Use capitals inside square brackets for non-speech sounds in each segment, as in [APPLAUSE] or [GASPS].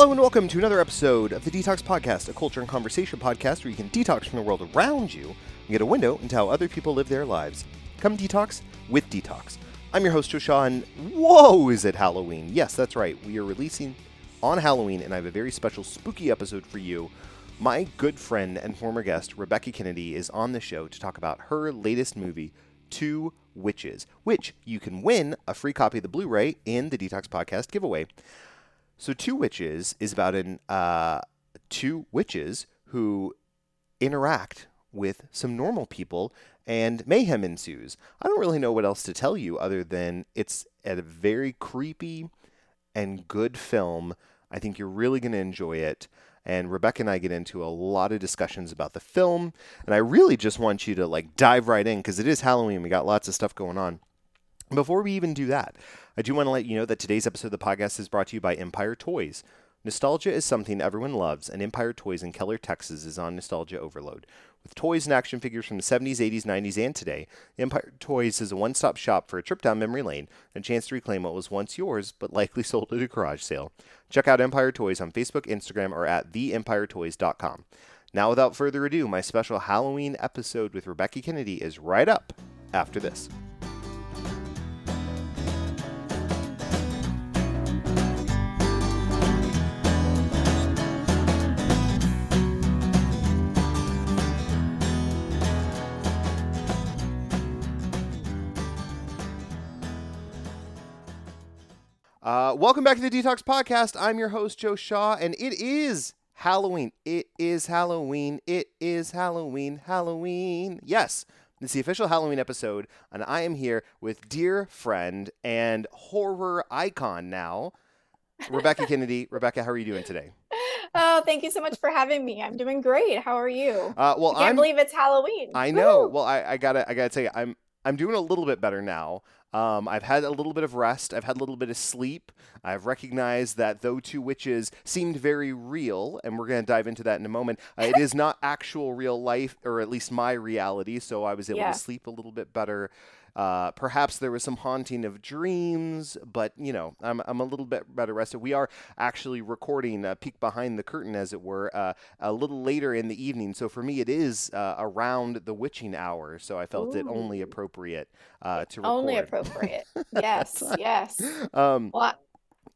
Hello and welcome to another episode of the Detox Podcast, a culture and conversation podcast where you can detox from the world around you and get a window into how other people live their lives. Come detox with Detox. I'm your host, Joe Shaw, and whoa, is it Halloween? Yes, that's right. We are releasing on Halloween, and I have a very special spooky episode for you. My good friend and former guest, Rebekah Kennedy, is on the show to talk about her latest movie, Two Witches, which you can win a free copy of the Blu ray in the Detox Podcast giveaway. So, Two Witches is about an uh, two witches who interact with some normal people and mayhem ensues. I don't really know what else to tell you other than it's a very creepy and good film. I think you're really going to enjoy it. And Rebekah and I get into a lot of discussions about the film. And I really just want you to like dive right in because it is Halloween. We got lots of stuff going on. Before we even do that, I do want to let you know that today's episode of the podcast is brought to you by Empire Toys. Nostalgia is something everyone loves, and Empire Toys in Keller, Texas is on nostalgia overload. With toys and action figures from the 70s, 80s, 90s, and today, Empire Toys is a one stop shop for a trip down memory lane and a chance to reclaim what was once yours but likely [LAUGHS] sold at a garage sale. Check out Empire Toys on Facebook, Instagram, or at theempiretoys.com. Now, without further ado, my special Halloween episode with Rebekah Kennedy is right up after this. Welcome back to the Detox Podcast. I'm your host, Joe Shaw, and it is Halloween. It is Halloween. It is Halloween. Halloween. Yes, it's the official Halloween episode, and I am here with dear friend and horror icon now, [LAUGHS] Rebekah Kennedy. Rebekah, how are you doing today? Oh, thank you so much for having me. I'm doing great. How are you? Uh, well, I can't I'm, believe it's Halloween. I know. Woo! Well, I, I gotta, I gotta tell you, I'm, I'm doing a little bit better now. Um, I've had a little bit of rest. I've had a little bit of sleep. I've recognized that though two witches seemed very real, and we're going to dive into that in a moment, uh, it is not actual real life, or at least my reality. So I was able Yeah. to sleep a little bit better. Uh, perhaps there was some haunting of dreams, but you know, I'm, I'm a little bit better rested. We are actually recording a peek behind the curtain, as it were, uh, a little later in the evening. So for me, it is uh, around the witching hour. So I felt it only appropriate uh, to record. Only appropriate. [LAUGHS] yes, yes. Um, Well,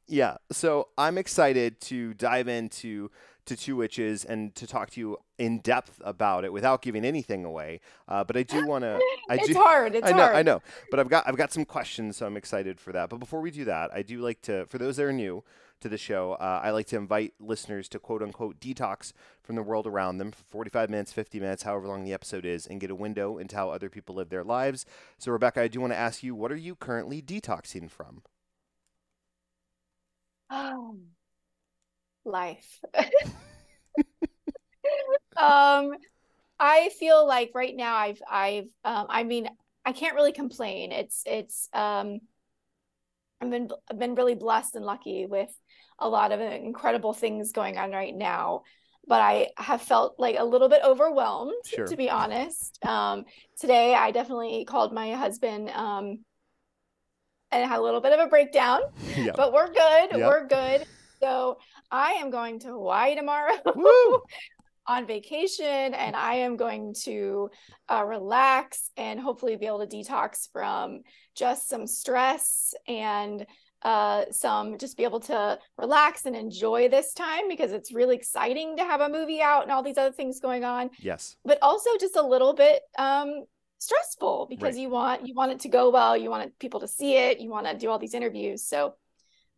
yeah. So I'm excited to dive into to Two Witches and to talk to you in depth about it without giving anything away. Uh, but I do [LAUGHS] want to. I it's do. hard. It's [LAUGHS] I know, hard. I know, but I've got I've got some questions, so I'm excited for that. But before we do that, I do like to, for those that are new to the show, uh, I like to invite listeners to quote unquote detox from the world around them for 45 minutes, 50 minutes, however long the episode is, and get a window into how other people live their lives. So, Rebekah, I do want to ask you, what are you currently detoxing from? Oh, life. [LAUGHS] um, I feel like right now I've I've um I mean I can't really complain. It's it's um I've been I've been really blessed and lucky with a lot of incredible things going on right now. But I have felt like a little bit overwhelmed, Sure. to be honest. Um, today I definitely called my husband um and had a little bit of a breakdown [LAUGHS] but we're good. Yep. We're good. So I am going to Hawaii tomorrow [LAUGHS] on vacation, and I am going to uh, relax and hopefully be able to detox from just some stress and uh, some just be able to relax and enjoy this time because it's really exciting to have a movie out and all these other things going on Yes. but also just a little bit um stressful because Right. you want you want it to go well you want people to see it you want to do all these interviews so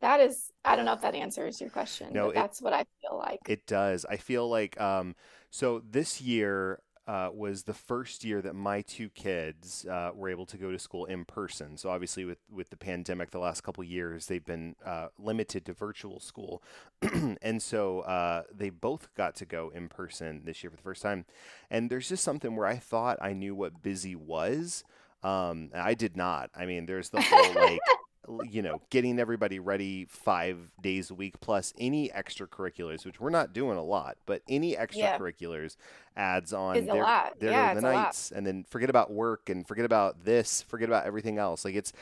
that is i don't know if that answers your question No, but it- that's what i feel like It does. I feel like um, so this year uh, was the first year that my two kids uh, were able to go to school in person. So obviously, with with the pandemic, the last couple years they've been uh, limited to virtual school, [CLEARS THROAT] and so uh, they both got to go in person this year for the first time. And there's just something where I thought I knew what busy was. Um, I did not. I mean, there's the whole like [LAUGHS] you know, getting everybody ready five days a week plus any extracurriculars, which we're not doing a lot, but any Yeah. extracurriculars adds on there, lot. there Yeah, the it's a lot. nights and then forget about work and forget about this, forget about everything else. Like it's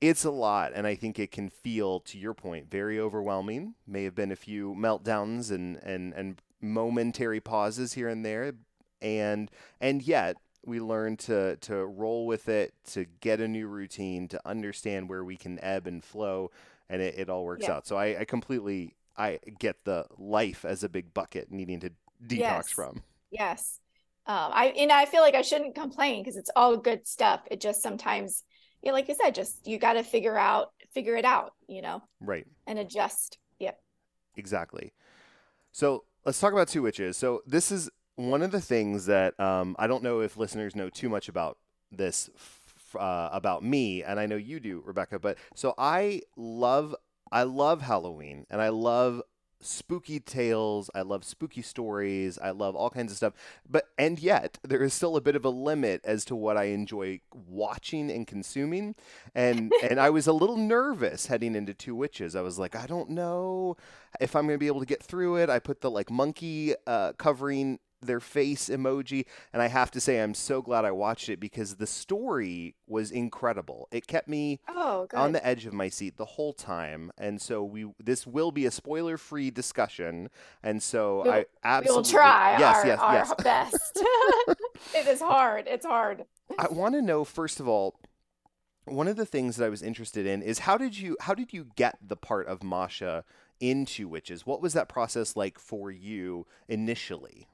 it's a lot, and I think it can feel, to your point, very overwhelming. May have been a few meltdowns and and and momentary pauses here and there, and and yet we learn to to roll with it, to get a new routine, to understand where we can ebb and flow, and it, it all works Yeah. out. So I, I completely I get the life as a big bucket needing to detox Yes. from. Yes. Um, I and I feel like I shouldn't complain because it's all good stuff. It just sometimes, yeah, like you said, just you got to figure out, figure it out, you know, Right. and adjust. Yep. Exactly. So let's talk about Two Witches. So this is one of the things that um, I don't know if listeners know too much about this f- uh, about me, and I know you do, Rebekah. But so I love I love Halloween, and I love spooky tales. I love spooky stories. I love all kinds of stuff. But and yet there is still a bit of a limit as to what I enjoy watching and consuming. And [LAUGHS] and I was a little nervous heading into Two Witches. I was like, I don't know if I'm going to be able to get through it. I put the like monkey uh, covering their face emoji and I have to say I'm so glad I watched it because the story was incredible. It kept me Oh, on the edge of my seat the whole time and so we this will be a spoiler free discussion and so We'll- I we will try yes our, yes our yes [LAUGHS] best. [LAUGHS] it is hard. It's hard. I want to know first of all one of the things that I was interested in is how did you how did you get the part of Masha in Two Witches? What was that process like for you initially?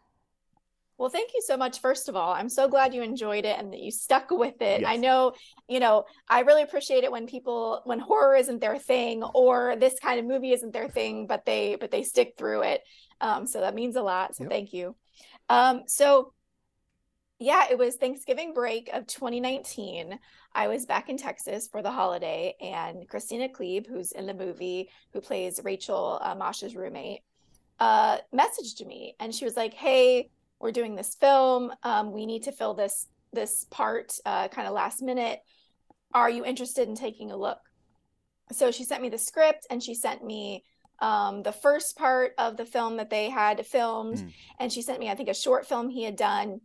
Well, thank you so much. First of all, I'm so glad you enjoyed it and that you stuck with it. I know, you know, I really appreciate it when people when horror isn't their thing or this kind of movie isn't their thing, but they but they stick through it. Um, so that means a lot. So Yep. thank you. Um, so yeah, it was Thanksgiving break of 2019. I was back in Texas for the holiday, and Christina Klebe, who's in the movie, who plays Rachel, uh, Masha's roommate, uh, messaged me, and she was like, "Hey, we're doing this film. Um, we need to fill this this part, uh, kind of last minute. Are you interested in taking a look?" So she sent me the script, and she sent me um, the first part of the film that they had filmed, Mm. and she sent me, I think, a short film he had done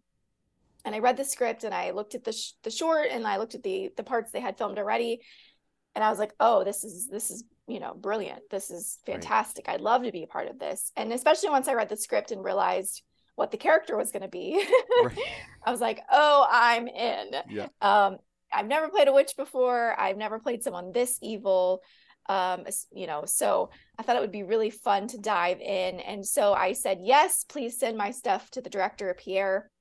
and I read the script and I looked at the sh- the short and I looked at the the parts they had filmed already, and I was like, oh, this is this is you know brilliant. This is Right. fantastic. I'd love to be a part of this. And especially once I read the script and realized what the character was going to be, Right. [LAUGHS] I was like, oh, I'm in. Yeah. Um, I've never played a witch before. I've never played someone this evil. Um, you know, so I thought it would be really fun to dive in. And so I said, yes, please send my stuff to the director, Pierre.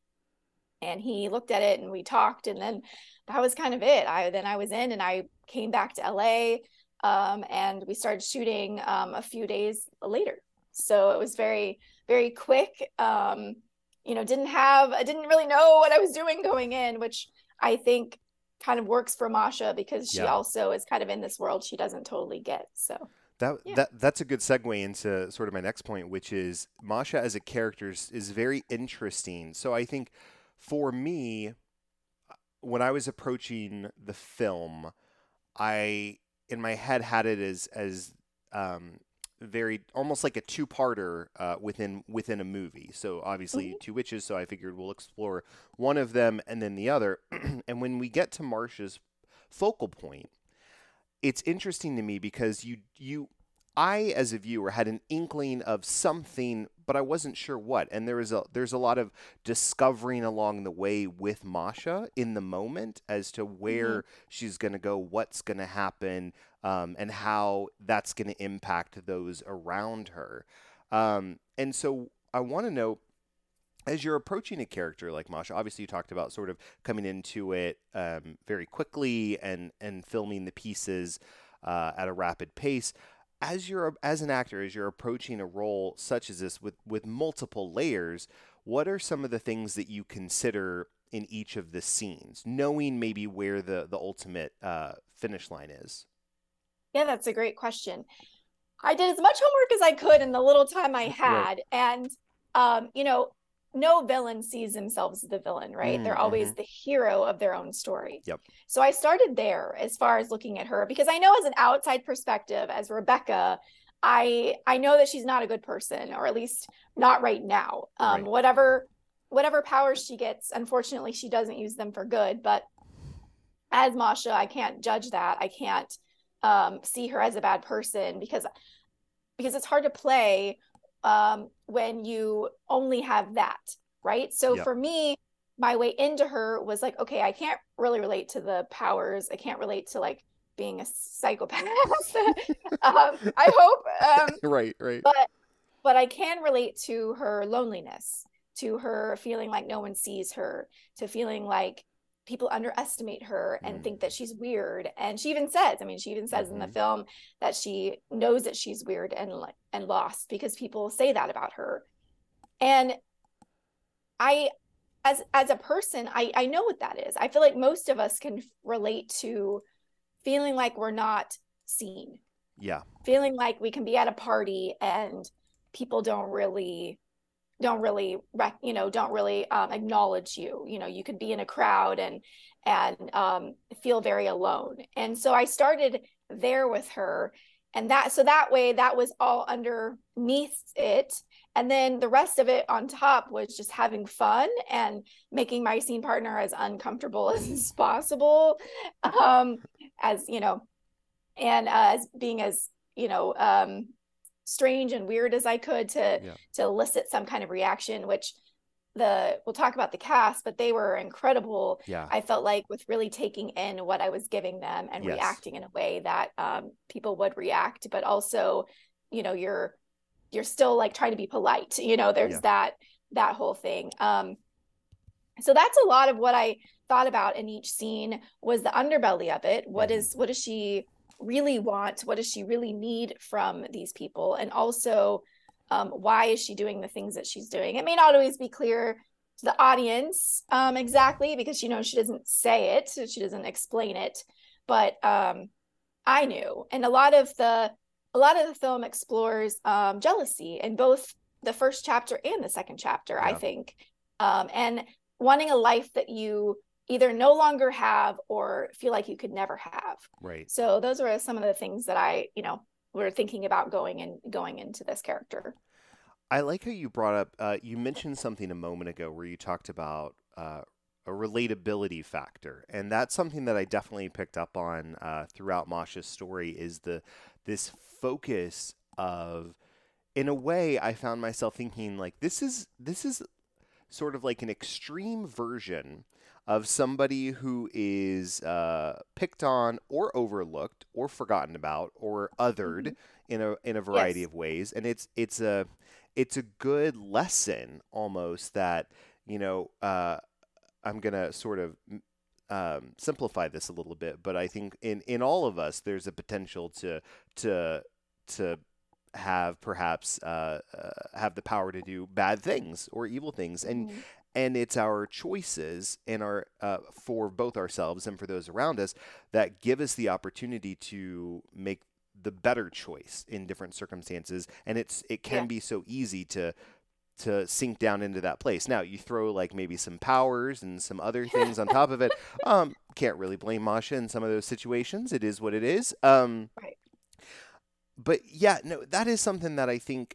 And he looked at it and we talked. And then that was kind of it. I then I was in and I came back to LA. Um, and we started shooting um, a few days later. So it was very, very quick. Um, you know, didn't have, I didn't really know what I was doing going in, which I think kind of works for Masha because she Yeah. also is kind of in this world she doesn't totally get. So That, Yeah. that that's a good segue into sort of my next point, which is Masha as a character is, is very interesting. So I think for me, when I was approaching the film, I in my head had it as as um, very almost like a two-parter uh, within within a movie. So obviously two witches. So I figured we'll explore one of them and then the other. [CLEARS THROAT] and when we get to Masha's focal point, it's interesting to me because you you I as a viewer had an inkling of something, but I wasn't sure what. And there is a there's a lot of discovering along the way with Masha in the moment as to where she's going to go, what's going to happen, um, and how that's going to impact those around her. Um, and so I want to know as you're approaching a character like Masha, obviously you talked about sort of coming into it um, very quickly and and filming the pieces uh, at a rapid pace. As you're as an actor, as you're approaching a role such as this with with multiple layers, what are some of the things that you consider in each of the scenes, knowing maybe where the the ultimate uh, finish line is? Yeah, that's a great question. I did as much homework as I could in the little time I had. And, um, you know, no villain sees themselves as the villain, right? Mm, They're always the hero of their own story. Yep. So I started there as far as looking at her because I know as an outside perspective, as Rebekah, I I know that she's not a good person, or at least not right now. Um, Right. whatever whatever powers she gets, unfortunately, she doesn't use them for good. But as Masha, I can't judge that. I can't um, see her as a bad person because because it's hard to play um, when you only have that, right? So yep. for me, my way into her was like, okay, I can't really relate to the powers. I can't relate to like being a psychopath. [LAUGHS] um, I hope. Um, [LAUGHS] right, right. But but I can relate to her loneliness, to her feeling like no one sees her, to feeling like people underestimate her and mm. think that she's weird and she even says i mean she even says mm-hmm. in the mm-hmm. film that she knows that she's weird and and lost because people say that about her and i as as a person i i know what that is i feel like most of us can relate to feeling like we're not seen yeah feeling like we can be at a party and people don't really don't really rec- you know don't really um, acknowledge you you know you could be in a crowd and and um, feel very alone. And so i started there with her and that so that way that was all underneath it. And then the rest of it on top was just having fun and making my scene partner as uncomfortable [LAUGHS] as possible um as you know and uh, as being as you know um strange and weird as I could to yeah. to elicit some kind of reaction, which the we'll talk about the cast, but they were incredible. Yeah. I felt like with really taking in what I was giving them and yes. reacting in a way that um, people would react, but also, you know, you're you're still like trying to be polite. You know, there's yeah. that that whole thing. Um, so that's a lot of what I thought about in each scene was the underbelly of it. What mm-hmm. is what is she really want? What does she really need from these people? And also, um, why is she doing the things that she's doing? It may not always be clear to the audience um, exactly because you know she doesn't say it, she doesn't explain it, but um, I knew. And a lot of the a lot of the film explores um, jealousy in both the first chapter and the second chapter. Yeah. I think, um, and wanting a life that you either no longer have or feel like you could never have. Right. So those were some of the things that I, you know, were thinking about going and going into this character. I like how you brought up. Uh, you mentioned something a moment ago where you talked about uh, a relatability factor, and that's something that I definitely picked up on uh, throughout Masha's story. Is the this focus of, in a way, I found myself thinking like this is this is sort of like an extreme version of somebody who is uh, picked on or overlooked or forgotten about or othered mm-hmm. in a in a variety yes. of ways, and it's it's a it's a good lesson almost that you know uh, I'm gonna sort of um, simplify this a little bit, but I think in in all of us there's a potential to to to have perhaps uh, uh, have the power to do bad things or evil things, and mm-hmm and it's our choices and our uh, for both ourselves and for those around us that give us the opportunity to make the better choice in different circumstances and it's it can yeah. be so easy to to sink down into that place. Now you throw like maybe some powers and some other [LAUGHS] things on top of it. Um, can't really blame Masha in some of those situations. It is what it is. Um, right. But yeah, no, that is something that I think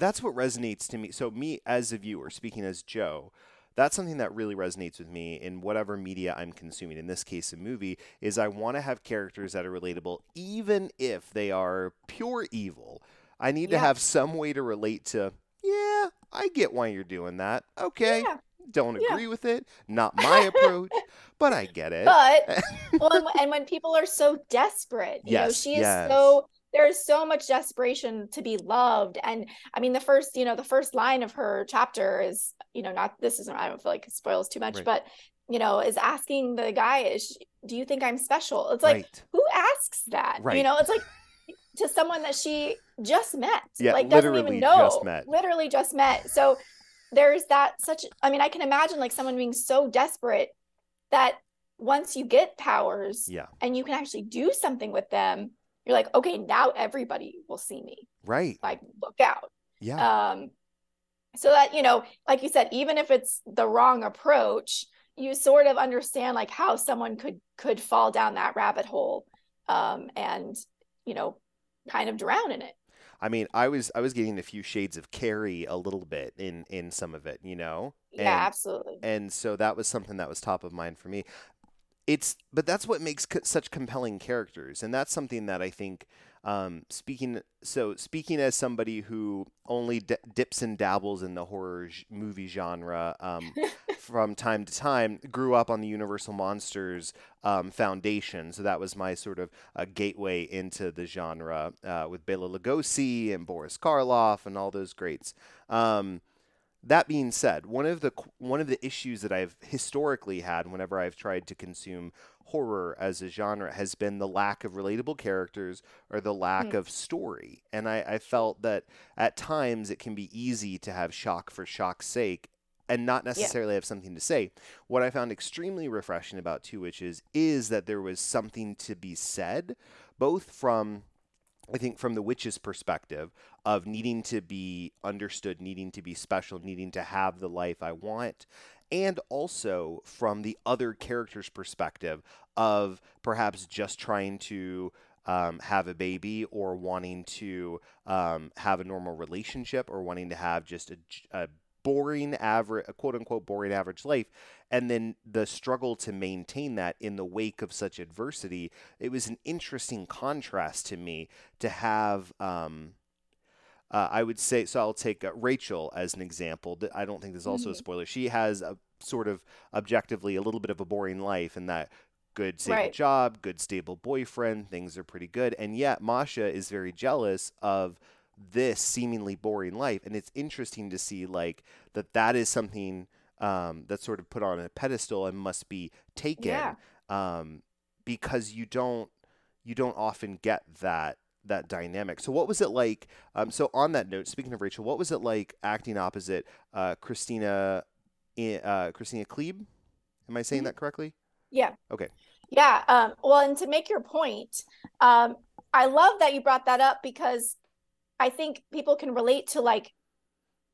that's what resonates to me. So me as a viewer, speaking as Joe, that's something that really resonates with me in whatever media I'm consuming. In this case, a movie is I want to have characters that are relatable, even if they are pure evil. I need yeah. to have some way to relate to. Yeah, I get why you're doing that. Okay. Yeah. Don't agree yeah. with it. Not my [LAUGHS] approach, but I get it. But [LAUGHS] well, and when people are so desperate, you yes, know, she is yes. so there's so much desperation to be loved and i mean the first you know the first line of her chapter is you know not this isn't i don't feel like it spoils too much right. but you know is asking the guy is do you think i'm special it's like right. who asks that right. you know it's like [LAUGHS] to someone that she just met yeah, like doesn't even know just met. literally just met so there's that such i mean i can imagine like someone being so desperate that once you get powers yeah. and you can actually do something with them you're like, okay, now everybody will see me. Right. Like, look out. Yeah. Um, so that, you know, like you said, even if it's the wrong approach, you sort of understand like how someone could could fall down that rabbit hole um and you know kind of drown in it I mean, I was I was getting a few shades of Carrie a little bit in in some of it, you know. Yeah, absolutely. And so that was something that was top of mind for me it's but that's what makes co- such compelling characters, and that's something that I think. Um, speaking so speaking as somebody who only d- dips and dabbles in the horror j- movie genre um, [LAUGHS] from time to time, grew up on the Universal Monsters um, foundation, so that was my sort of uh, gateway into the genre uh, with Bela Lugosi and Boris Karloff and all those greats. Um, that being said, one of the one of the issues that I've historically had whenever I've tried to consume horror as a genre has been the lack of relatable characters or the lack mm. of story. And I, I felt that at times it can be easy to have shock for shock's sake and not necessarily yeah. have something to say. What I found extremely refreshing about Two Witches is that there was something to be said, both from I think from the witch's perspective of needing to be understood, needing to be special, needing to have the life I want, and also from the other character's perspective of perhaps just trying to um, have a baby or wanting to um, have a normal relationship or wanting to have just a, a boring average, quote unquote boring average life, and then the struggle to maintain that in the wake of such adversity. It was an interesting contrast to me to have. Um, uh, I would say so. I'll take uh, Rachel as an example. I don't think there's also mm-hmm. a spoiler. She has a sort of objectively a little bit of a boring life in that good stable right. job, good stable boyfriend, things are pretty good, and yet Masha is very jealous of this seemingly boring life and it's interesting to see like that that is something um, that's sort of put on a pedestal and must be taken yeah. um, because you don't you don't often get that that dynamic. So what was it like? Um, so on that note, speaking of Rachel, what was it like acting opposite uh, Christina uh, Christina Klebe? Am I saying mm-hmm. that correctly? Yeah. Okay. Yeah. Um, well, and to make your point, um, I love that you brought that up because I think people can relate to like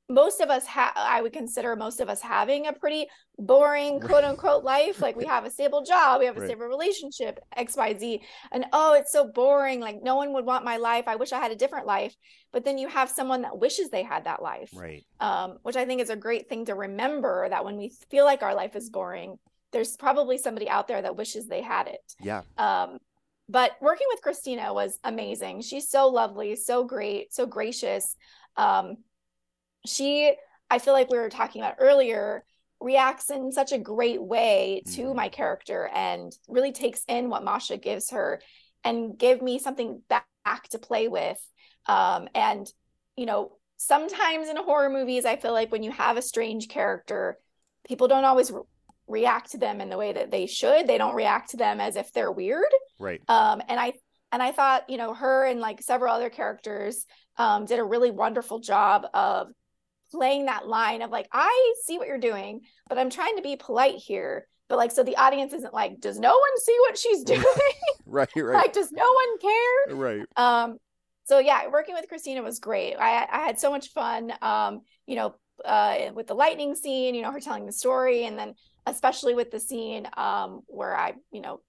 most of us have i would consider most of us having a pretty boring [LAUGHS] quote unquote life. Like we have a stable job we have a right. stable relationship xyz and oh it's so boring. Like no one would want my life. I wish i had a different life. But then you have someone that wishes they had that life right. um, which i think is a great thing to remember that when we feel like our life is boring there's probably somebody out there that wishes they had it. Yeah. Um, but working with Christina was amazing. She's so lovely, so great, so gracious. Um, she, I feel like we were talking about earlier, reacts in such a great way to mm-hmm. my character and really takes in what Masha gives her and give me something back to play with. Um, and, you know, sometimes in horror movies, I feel like when you have a strange character, people don't always react to them in the way that they should. They don't react to them as if they're weird. Right. Um, and I and I thought, you know, her and like several other characters um, did a really wonderful job of playing that line of like, I see what you're doing, but I'm trying to be polite here. But like, so the audience isn't like, does no one see what she's [LAUGHS] doing? right, right. [LAUGHS] like, does no one care? Right. Um, so yeah, working with Christina was great. I, I had so much fun. Um, you know, uh, with the lightning scene, you know, her telling the story, and then especially with the scene um, where I, you know,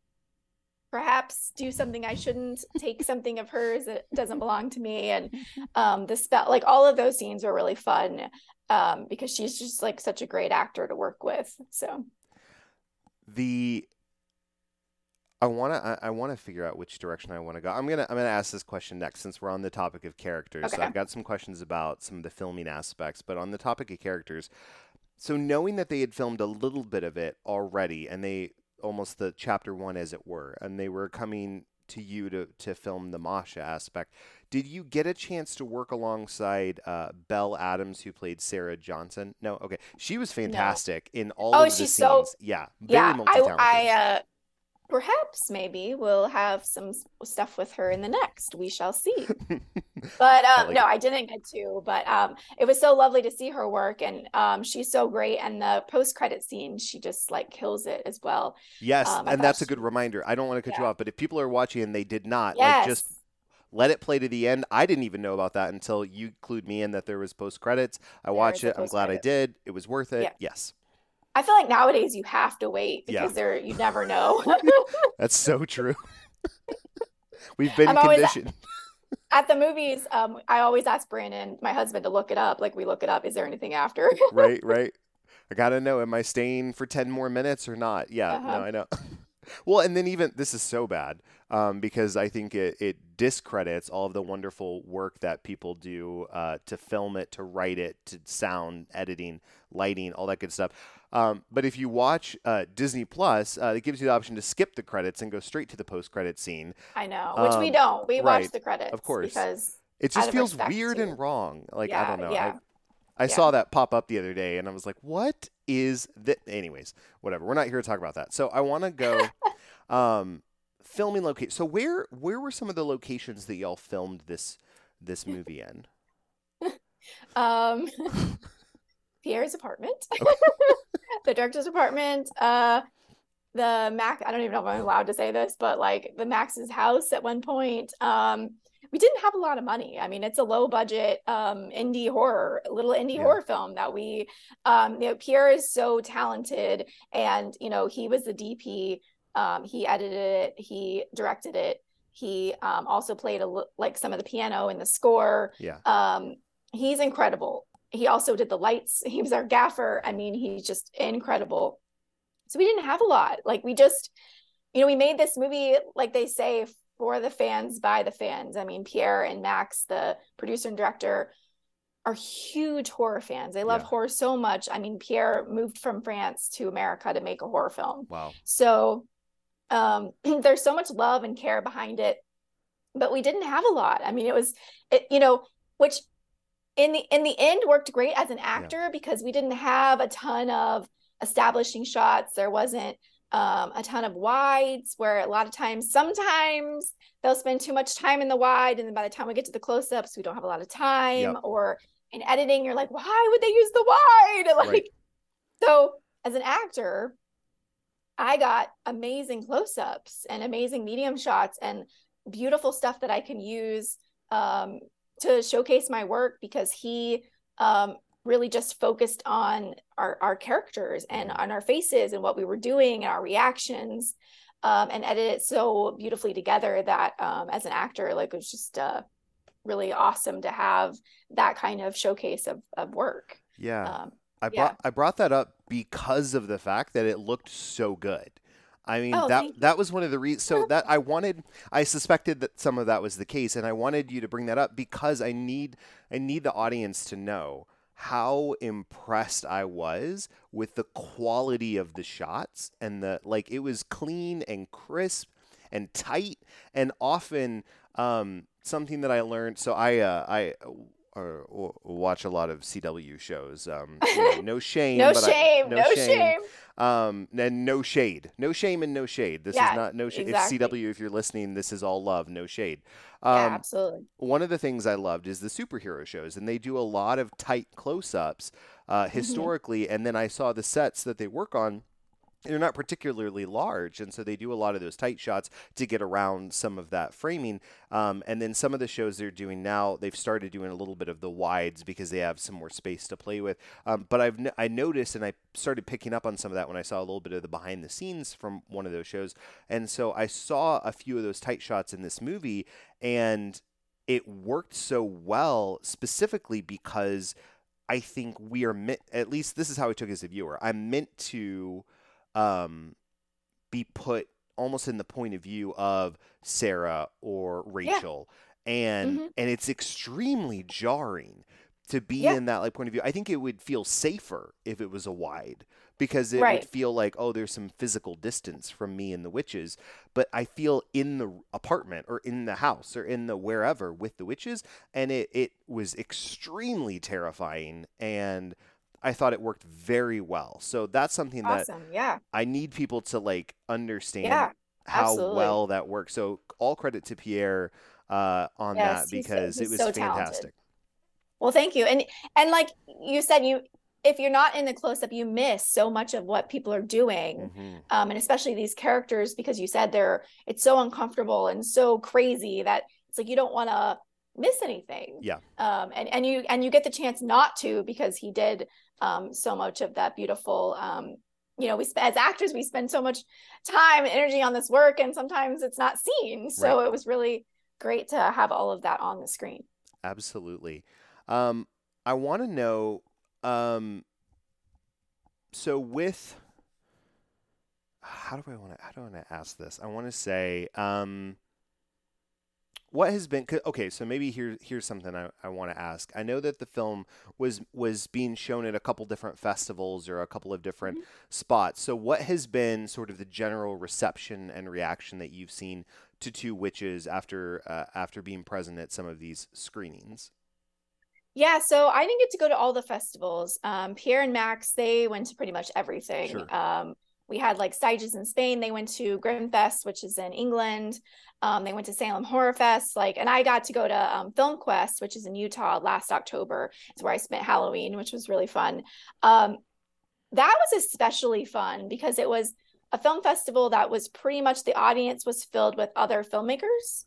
perhaps do something I shouldn't, take [LAUGHS] something of hers that doesn't belong to me, and [LAUGHS] um, the spell, like all of those scenes were really fun um, because she's just like such a great actor to work with. So the I want to I, I want to figure out which direction I want to go. I'm going to I'm going to ask this question next since we're on the topic of characters. Okay. So I've got some questions about some of the filming aspects, but on the topic of characters, so knowing that they had filmed a little bit of it already and they almost the chapter 1 as it were and they were coming to you to, to film the Masha aspect. Did you get a chance to work alongside uh, Belle Adams, who played Sarah Johnson? No, okay, she was fantastic no. in all oh, of the scenes. So, yeah, yeah. I, I uh, perhaps maybe we'll have some stuff with her in the next we shall see [LAUGHS] but um, like no it. i didn't get to but um, it was so lovely to see her work and um, she's so great and the post-credit scene she just like kills it as well yes um, and that's she... a good reminder i don't want to cut yeah. you off but if people are watching and they did not yes. like just let it play to the end. I didn't even know about that until you clued me in that there was post credits. I watched it. I'm glad I did. It was worth it. Yeah. Yes. I feel like nowadays you have to wait because yeah. there you never know. [LAUGHS] That's so true. [LAUGHS] We've been I'm conditioned. At, at the movies, um, I always ask Brandon, my husband, to look it up. Like we look it up. Is there anything after? [LAUGHS] right, right. I gotta know. Am I staying for ten more minutes or not? Yeah, uh-huh. no, I know. well, and then even this is so bad um, because I think it, it discredits all of the wonderful work that people do uh, to film it, to write it, to sound editing, lighting, all that good stuff. Um, but if you watch uh, Disney Plus, uh, it gives you the option to skip the credits and go straight to the post credit scene. I know, which we Um, don't. We right, watch the credits, of course. because It just feels weird to- and wrong. Like I don't know. yeah. I, I Yeah. saw that pop up the other day, and I was like, "What is that?" Anyways, whatever. We're not here to talk about that. So I want to go [LAUGHS] um, filming location. So where where were some of the locations that y'all filmed this this movie in? [LAUGHS] um, [LAUGHS] Pierre's apartment, the director's apartment, uh, the Mac. I don't even know if I'm allowed to say this, but like the Max's house at one point. Um, we didn't have a lot of money. I mean, it's a low budget um, indie horror, little indie Yeah. horror film that we. Um, you know, Pierre is so talented, and you know, he was the DP. Um, he edited it. He directed it. He um, also played a like some of the piano in the score. Yeah. Um, he's incredible. He also did the lights. He was our gaffer. I mean, he's just incredible. So we didn't have a lot. Like we just, you know, we made this movie, like they say, for the fans, by the fans. I mean, Pierre and Max, the producer and director, are huge horror fans. They love Yeah. horror so much. I mean, Pierre moved from France to America to make a horror film. Wow. So um, [CLEARS THROAT] there's so much love and care behind it, but we didn't have a lot. I mean, it was, it, you know, which in the in the end worked great as an actor because we didn't have a ton of establishing shots. There wasn't um, a ton of wides where a lot of times, sometimes they'll spend too much time in the wide, and then by the time we get to the close-ups, we don't have a lot of time. Yep. Or in editing, you're like, why would they use the wide? [LAUGHS] Like, Right. so as an actor, I got amazing close ups and amazing medium shots and beautiful stuff that I can use um, to showcase my work because he um, really just focused on our, our characters and on our faces and what we were doing and our reactions um, and edited it so beautifully together that um, as an actor, like it was just uh, really awesome to have that kind of showcase of, of work. Yeah. Um, I yeah. brought I brought that up because of the fact that it looked so good. I mean Oh, that that was one of the reasons. So that I wanted, I suspected that some of that was the case, and I wanted you to bring that up because I need I need the audience to know how impressed I was with the quality of the shots and the like. It was clean and crisp and tight, and often um, something that I learned. So I uh, I. Or, or watch a lot of CW shows. Um, [LAUGHS] you know, no shame. no but I- shame, no, shame. um, and no shade, no shame, and no shade. This Yeah, is not no shade. exactly. It's CW. If you're listening, this is all love, no shade. yeah, Um, absolutely. one of the things I loved is the superhero shows, and they do a lot of tight close-ups uh, Mm-hmm. historically. And then I saw the sets that they work on. They're not particularly large, and so they do a lot of those tight shots to get around some of that framing. Um, and then some of the shows they're doing now, they've started doing a little bit of the wides because they have some more space to play with. Um, but I've n- I noticed, and I started picking up on some of that when I saw a little bit of the behind the scenes from one of those shows. And so I saw a few of those tight shots in this movie, and it worked so well specifically because I think we are meant. At least this is how I took it as a viewer. I'm meant to um, be put almost in the point of view of Sarah or Rachel, and Mhm. and it's extremely jarring to be Yeah. in that like point of view. I think it would feel safer if it was a wide because it Right. would feel like oh there's some physical distance from me and the witches but i feel in the apartment or in the house or in the wherever with the witches and it, it was extremely terrifying and i thought it worked very well so that's something that Yeah. i need people to like understand Yeah. how absolutely. well that works so all credit to pierre uh, on Yes, that he's so- because it was so talented. fantastic Well, thank you. And and like you said, you if you're not in the close up, you miss so much of what people are doing. Mhm. Um, and especially these characters, because you said they're it's so uncomfortable and so crazy that it's like you don't want to miss anything. Yeah. Um, and and you and you get the chance not to because he did um so much of that beautiful um you know we as actors we spend so much time and energy on this work and sometimes it's not seen so it was really great to have all of that on the screen Absolutely. Um, I want to know. Um, so with how do I want to how do I want to ask this? I want to say um, what has been okay so maybe here here's something i, I want to ask i know that the film was was being shown at a couple different festivals or a couple of different mm-hmm. spots so what has been sort of the general reception and reaction that you've seen to two witches after uh, after being present at some of these screenings yeah, so I didn't get to go to all the festivals. Um, Pierre and Max, they went to pretty much everything. Sure. Um, we had like Sitges in Spain. They went to Grimfest, which is in England. Um, they went to Salem Horror Fest. Like, and I got to go to um, Film Quest, which is in Utah last October. It's where I spent Halloween, which was really fun. Um, that was especially fun because it was a film festival that was pretty much the audience was filled with other filmmakers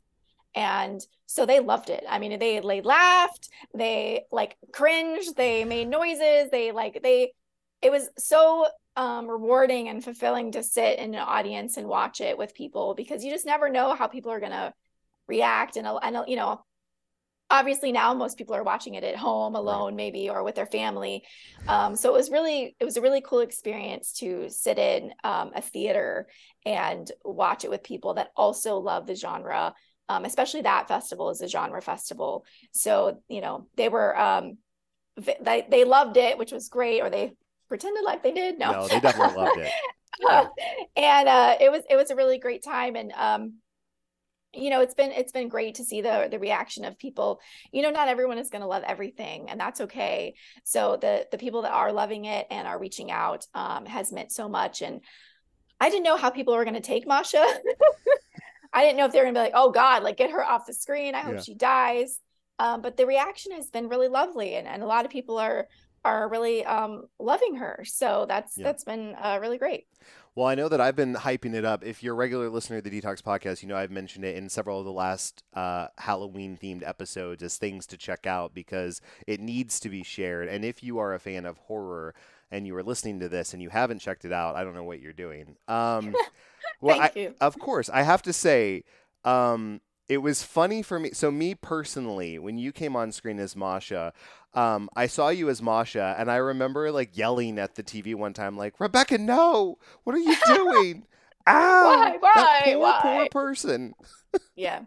and so they loved it i mean they they laughed they like cringed they made noises they like they it was so um, rewarding and fulfilling to sit in an audience and watch it with people because you just never know how people are going to react. And and you know obviously now most people are watching it at home alone maybe or with their family. Um, so it was really it was a really cool experience to sit in um, a theater and watch it with people that also love the genre um, especially that festival is a genre festival. So you know they were um, they, they loved it which was great or they pretended like they did. No, no they definitely loved it. [LAUGHS] Yeah. and uh, it was it was a really great time, and um, you know it's been it's been great to see the the reaction of people. You know, not everyone is going to love everything, and that's okay. So the the people that are loving it and are reaching out um, has meant so much. And I didn't know how people were going to take Masha. [LAUGHS] I didn't know if they were going to be like, "Oh God, like get her off the screen. I hope yeah. she dies." Um, but the reaction has been really lovely, and, and a lot of people are are really um, loving her. So that's yeah. that's been uh, really great. Well, I know that I've been hyping it up. If you're a regular listener to the Detox podcast, you know I've mentioned it in several of the last uh, Halloween themed episodes as things to check out because it needs to be shared. And if you are a fan of horror and you are listening to this and you haven't checked it out, I don't know what you're doing. Um, [LAUGHS] well, Thank I, you. Of course, I have to say. Um, it was funny for me. So me personally, when you came on screen as Masha, um, I saw you as Masha, and I remember like yelling at the TV one time, like Rebekah, no, what are you [LAUGHS] doing? Ow, why, why, that poor, why? poor person. yeah,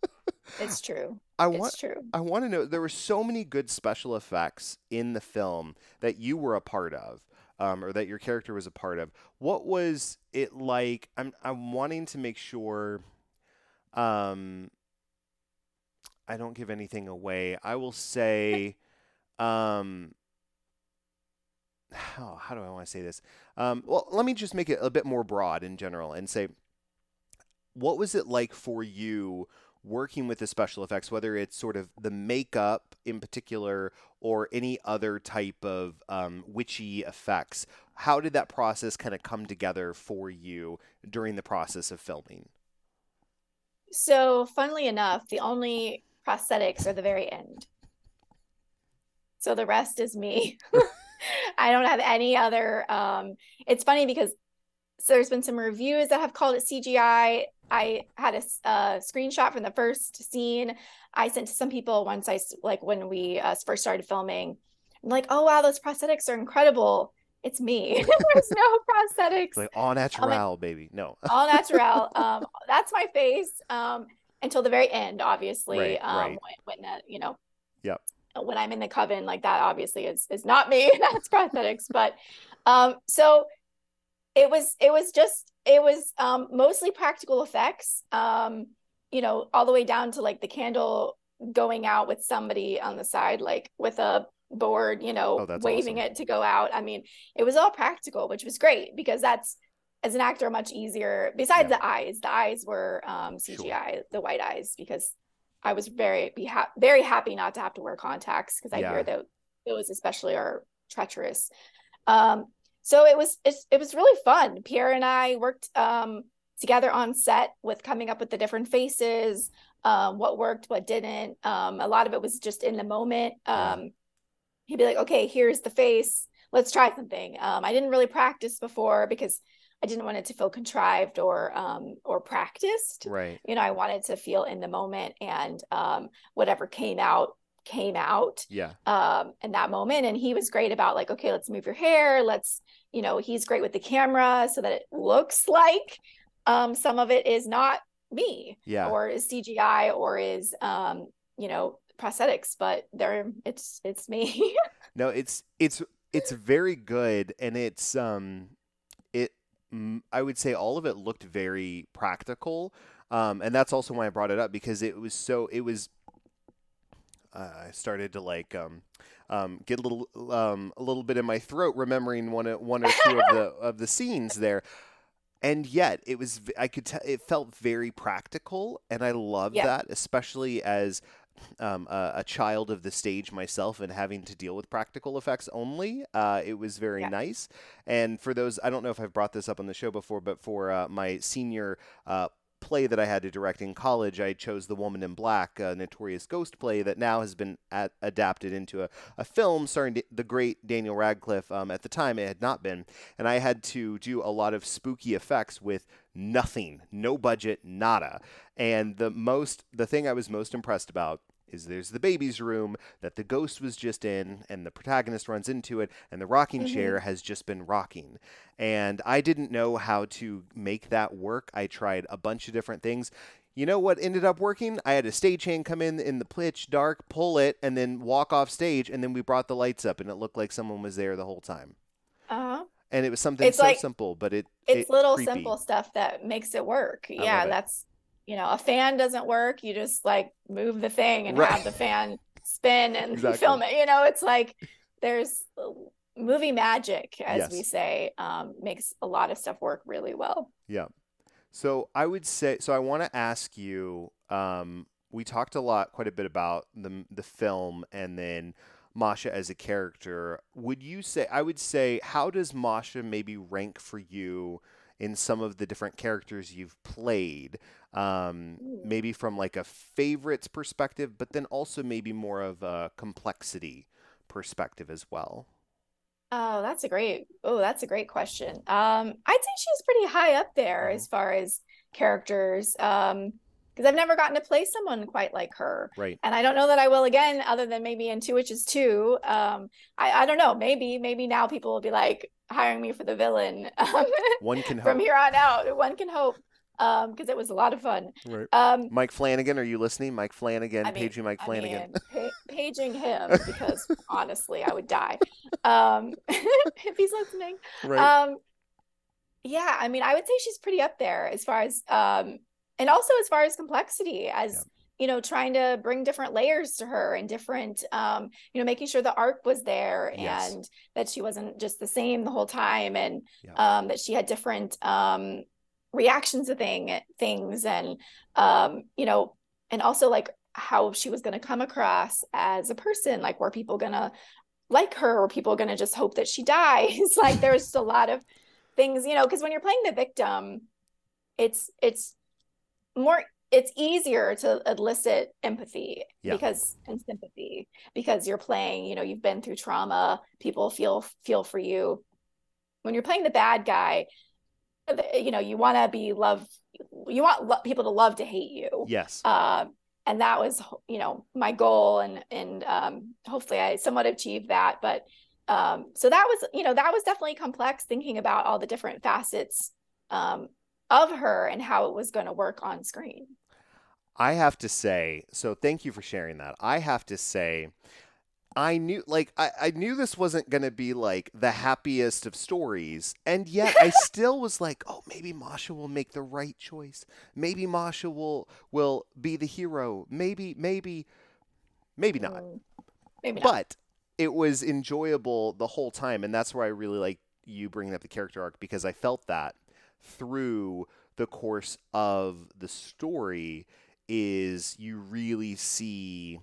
[LAUGHS] it's true. I want. It's true. I want to know. There were so many good special effects in the film that you were a part of. Um, or that your character was a part of. What was it like? I'm I'm wanting to make sure um, I don't give anything away. I will say, [LAUGHS] um, how, how do I want to say this? Um, well, let me just make it a bit more broad in general and say, what was it like for you working with the special effects, whether it's sort of the makeup in particular or any other type of um, witchy effects? How did that process kind of come together for you during the process of filming? So, funnily enough, the only prosthetics are the very end. So the rest is me. [LAUGHS] [LAUGHS] I don't have any other. Um, it's funny because so there's been some reviews that have called it CGI. I had a, a screenshot from the first scene I sent to some people once I like when we uh, first started filming. I'm like, oh wow, those prosthetics are incredible it's me. [LAUGHS] There's no prosthetics. Like all natural, like, baby. No. all natural. Um, that's my face. Um, until the very end, obviously. Right, um, right. when, when uh, you know. Yep. When I'm in the coven, like that, obviously is is not me. [LAUGHS] that's prosthetics, but um, so it was it was just it was um mostly practical effects. Um, you know, all the way down to like the candle going out with somebody on the side, like with a board, you know, oh, waving awesome. it to go out. I mean, it was all practical, which was great because that's as an actor much easier. Besides yeah. the eyes, the eyes were um, CGI, sure. the white eyes, because I was very be ha- very happy not to have to wear contacts because I yeah. hear that those especially are treacherous. Um, so it was it was really fun. Pierre and I worked um, together on set with coming up with the different faces, um, what worked, what didn't. Um, a lot of it was just in the moment. Um, he'd be like, okay, here's the face. Let's try something. Um, I didn't really practice before because I didn't want it to feel contrived or um, or practiced. Right. You know, I wanted to feel in the moment and um, whatever came out came out Yeah. um in that moment and he was great about like okay let's move your hair let's you know he's great with the camera so that it looks like um some of it is not me Yeah. or is CGI or is um you know prosthetics but they're it's it's me [LAUGHS] No, it's it's it's very good, and it's um, I would say all of it looked very practical, um, and that's also why I brought it up because it was so it was. Uh, I started to like um, um, get a little um, a little bit in my throat remembering one o- one or two of the [LAUGHS] of the scenes there. And yet, it was I could tell it felt very practical, and I love Yeah. that, especially as um, a, a child of the stage myself and having to deal with practical effects only. Uh, it was very Yeah. nice. And for those, I don't know if I've brought this up on the show before, but for uh, my senior uh, play that I had to direct in college, I chose The Woman in Black, a notorious ghost play that now has been at, adapted into a, a film starring the great Daniel Radcliffe. Um, at the time, it had not been. And I had to do a lot of spooky effects with nothing, no budget, nada. And the most, the thing I was most impressed about is there's the baby's room that the ghost was just in, and the protagonist runs into it, and the rocking Mhm. chair has just been rocking. And I didn't know how to make that work. I tried a bunch of different things. You know what ended up working? I had a stagehand come in in the pitch dark, pull it, and then walk off stage, and then we brought the lights up, and it looked like someone was there the whole time. uh-huh And it was something It's so like- simple, but it it's it- little creepy. simple stuff that makes it work love yeah that's you know a fan doesn't work you just like move the thing and Right. have the fan spin and [LAUGHS] Exactly. film it you know it's like there's uh, movie magic as we say um, makes a lot of stuff work really well Yeah. So I would say so. I want to ask you. Um, we talked a lot, quite a bit about the the film, and then Masha as a character. Would you say? I would say, how does Masha maybe rank for you in some of the different characters you've played? Um, maybe from like a favorites perspective, but then also maybe more of a complexity perspective as well. oh that's a great oh that's a great question um i'd say she's pretty high up there Mhm. as far as characters um because i've never gotten to play someone quite like her Right. and I don't know that I will again, other than maybe in Two Witches Two. Um, I I don't know. Maybe maybe now people will be like hiring me for the villain [LAUGHS] um, One can from here on out. One can hope um, because it was a lot of fun. Right. Um, Mike Flanagan, are you listening? Mike Flanagan, I mean- paging Mike I Flanagan. mean, pa- [LAUGHS] paging him [LAUGHS] because honestly, I would die um, [LAUGHS] if he's listening. right. Um, yeah, I mean, I would say she's pretty up there as far as, um, and also as far as complexity, as Yeah. you know, trying to bring different layers to her and different, um, you know, making sure the arc was there Yes. and that she wasn't just the same the whole time, and Yeah. um, that she had different um reactions to thing things, and um, you know, and also like how she was going to come across as a person, like were people gonna like her, or people gonna just hope that she [LAUGHS] dies? like there was just a lot of things, you know, because when you're playing the victim, it's it's more it's easier to elicit empathy Yeah. because and sympathy because you're playing, you know, you've been through trauma, people feel feel for you. When you're playing the bad guy, you know, you want to be love you want lo- people to love to hate you yes. um, and that was you know my goal and and um, hopefully i somewhat achieved that but um, so that was you know that was definitely complex thinking about all the different facets um, of her and how it was going to work on screen I have to say, so thank you for sharing that. I have to say, I knew like I, I knew this wasn't gonna be like the happiest of stories, and yet I [LAUGHS] still was like, oh, maybe Masha will make the right choice. Maybe Masha will will be the hero. Maybe, maybe, maybe not. Mm, maybe not But it was enjoyable the whole time, and that's where I really like you bringing up the character arc because I felt that through the course of the story is you really see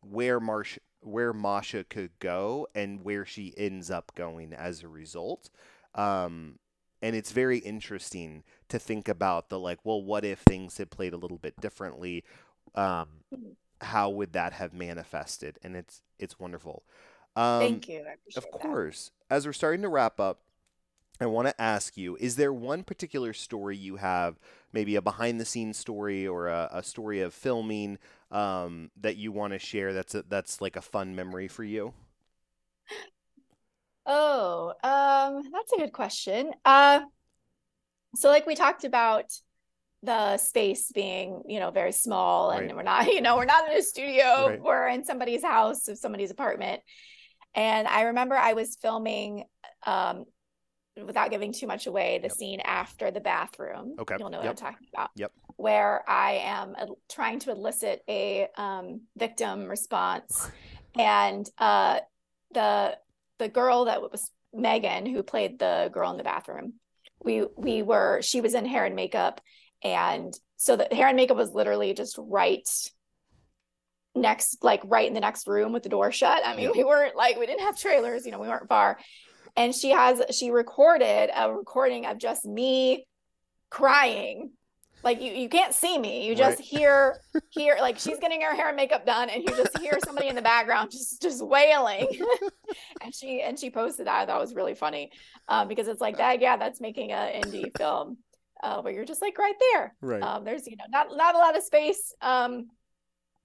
where Marsh where Masha could go and where she ends up going as a result. Um, and it's very interesting to think about the like, well, what if things had played a little bit differently? Um, how would that have manifested? And it's it's wonderful. Um, thank you I appreciate of that. course. As we're starting to wrap up, I want to ask you is there one particular story you have, maybe a behind the scenes story or a, a story of filming um, that you want to share? That's a, that's like a fun memory for you. Oh, um, that's a good question. Uh, so like we talked about the space being, you know, very small and Right. we're not, [LAUGHS] you know, we're not in a studio, Right. we're in somebody's house or somebody's apartment. And I remember I was filming, um, without giving too much away, the Yep. scene after the bathroom. Okay. You'll know Yep. what I'm talking about. Yep. Where I am uh, trying to elicit a um, victim response. [LAUGHS] and uh, the the girl that was Megan, who played the girl in the bathroom, we we were she was in hair and makeup, and so the hair and makeup was literally just right next, like right in the next room with the door shut. I mean, we weren't like we didn't have trailers, you know, we weren't far. And she has she recorded a recording of just me crying. Like you you can't see me. You just Right. hear [LAUGHS] hear like she's getting her hair and makeup done and you just hear somebody in the background just just wailing. [LAUGHS] and she and she posted that. I thought was really funny. Um, because it's like that, yeah, that's making an indie film uh, where you're just like right there. Right. Um, there's you know not not a lot of space, um,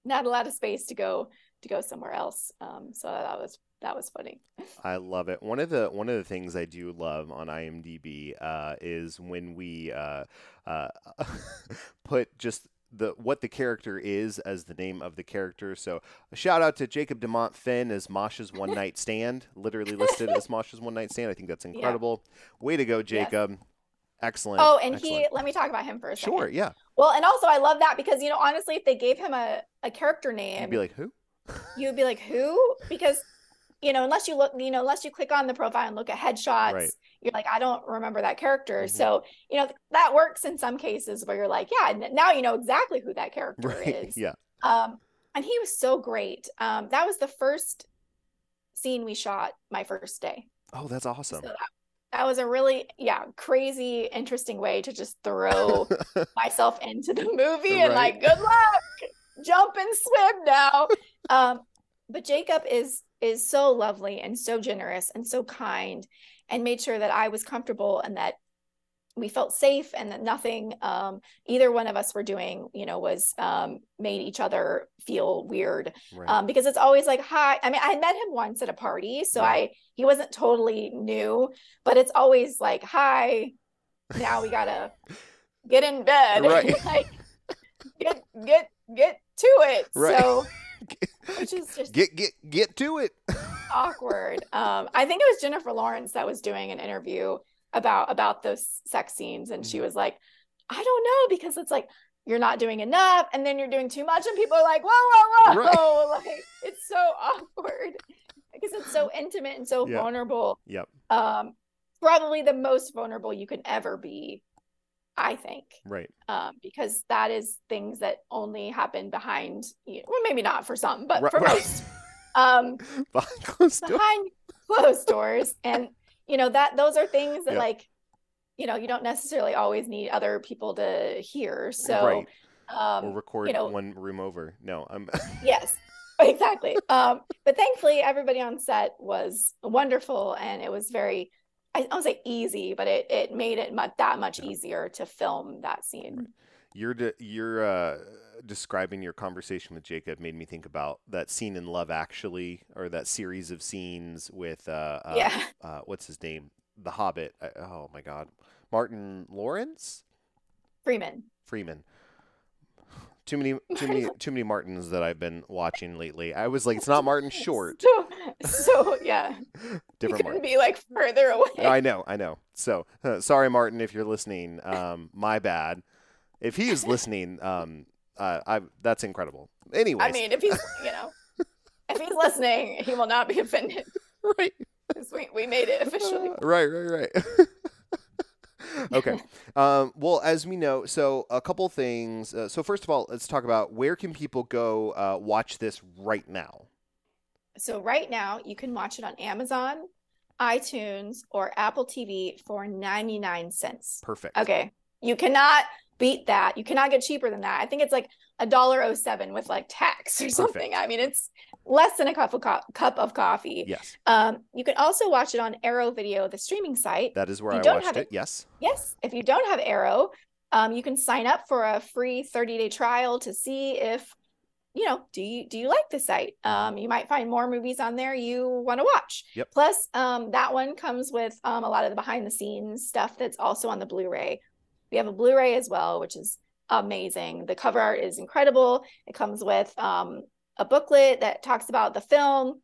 not a lot of space to go to go somewhere else. Um, so that was that was funny. I love it. One of the one of the things I do love on IMDb uh, is when we uh, uh, [LAUGHS] put just the what the character is as the name of the character. So a shout out to Jacob Demont Finn as Masha's [LAUGHS] one night stand, literally listed as Masha's one night stand. I think that's incredible. Way to go, Jacob. Excellent. Oh, and Excellent. he let me talk about him for a second. Sure, yeah. Well, and also I love that because you know honestly, if they gave him a a character name, You'd be like, who? you'd be like, who? [LAUGHS] Because you know, unless you look, you know, unless you click on the profile and look at headshots, Right. you're like, I don't remember that character. Mhm. So, you know, that works in some cases where you're like, yeah, now you know exactly who that character Right. [LAUGHS] is. Yeah. Um, and he was so great. Um, that was the first scene we shot my first day. Oh, that's awesome. So that, that was a really, yeah, crazy, interesting way to just throw [LAUGHS] myself into the movie and like, good luck, jump and swim now. [LAUGHS] Um, but Jacob is is so lovely and so generous and so kind, and made sure that I was comfortable and that we felt safe and that nothing um, either one of us were doing, you know, was um, made each other feel weird right. um, because it's always like hi i mean i met him once at a party so i he wasn't totally new but it's always like hi now we gotta [LAUGHS] get in bed [LAUGHS] Right. like get get get to it Right. so [LAUGHS] which is just get get get to it. [LAUGHS] awkward um i think it was jennifer lawrence that was doing an interview about about those sex scenes and she Mhm. was like i don't know because it's like you're not doing enough and then you're doing too much and people are like whoa whoa whoa Right. [LAUGHS] like it's so awkward because it's so [SIGHS] intimate and so Yeah. vulnerable Yep. um probably the most vulnerable you can ever be i think Right. um because that is things that only happen behind you well maybe not for some but Right- for right. most um [LAUGHS] Behind closed doors. closed doors and you know that those are things that Yeah. like you know you don't necessarily always need other people to hear so right. um or record you know- one room over. No, I'm [LAUGHS] yes exactly um but thankfully everybody on set was wonderful and it was very i don't say easy but it it made it much that much Yeah. easier to film that scene. You're de- you're uh, describing your conversation with Jacob made me think about that scene in Love Actually, or that series of scenes with uh, uh, yeah. uh what's his name, The Hobbit. Uh, oh my God, Martin Lawrence? Freeman. Freeman. Too many, too [LAUGHS] many, too many Martins that I've been watching lately. I was like, it's not Martin [LAUGHS] Short, so, so yeah [LAUGHS] you different couldn't Martin. be like further away I know, I know. So uh, [LAUGHS] sorry, Martin, if you're listening. Um, my bad. If he is listening, um, uh, I that's incredible. Anyway, I mean, if he's, you know, if he's listening, he will not be offended [LAUGHS] Right. we, we made it officially. Uh, right, right, right. okay. Um, well, as we know, so a couple things. Uh, so first of all, let's talk about where can people go uh, watch this right now. So right now you can watch it on Amazon, iTunes, or Apple TV for 99 cents. Perfect. Okay. You cannot beat that. You cannot get cheaper than that. I think it's like a dollar oh seven with like tax or something. I mean, it's less than a cup of co- cup of coffee. Yes, Um, you can also watch it on Arrow Video, the streaming site. that is where You I don't watched have it. it- Yes. Yes, if you don't have Arrow, um, you can sign up for a free 30 day trial to see if you know, do you do you like the site? Um, you might find more movies on there you want to watch. Yep. Plus, um, that one comes with um, a lot of the behind the scenes stuff that's also on the Blu-ray. We have a Blu-ray as well, which is amazing. The cover art is incredible. It comes with um, a booklet that talks about the film.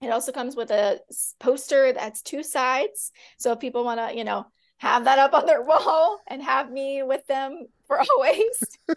It also comes with a poster that's two sides. So if people want to, you know, have that up on their [LAUGHS] wall and have me with them for always. [LAUGHS]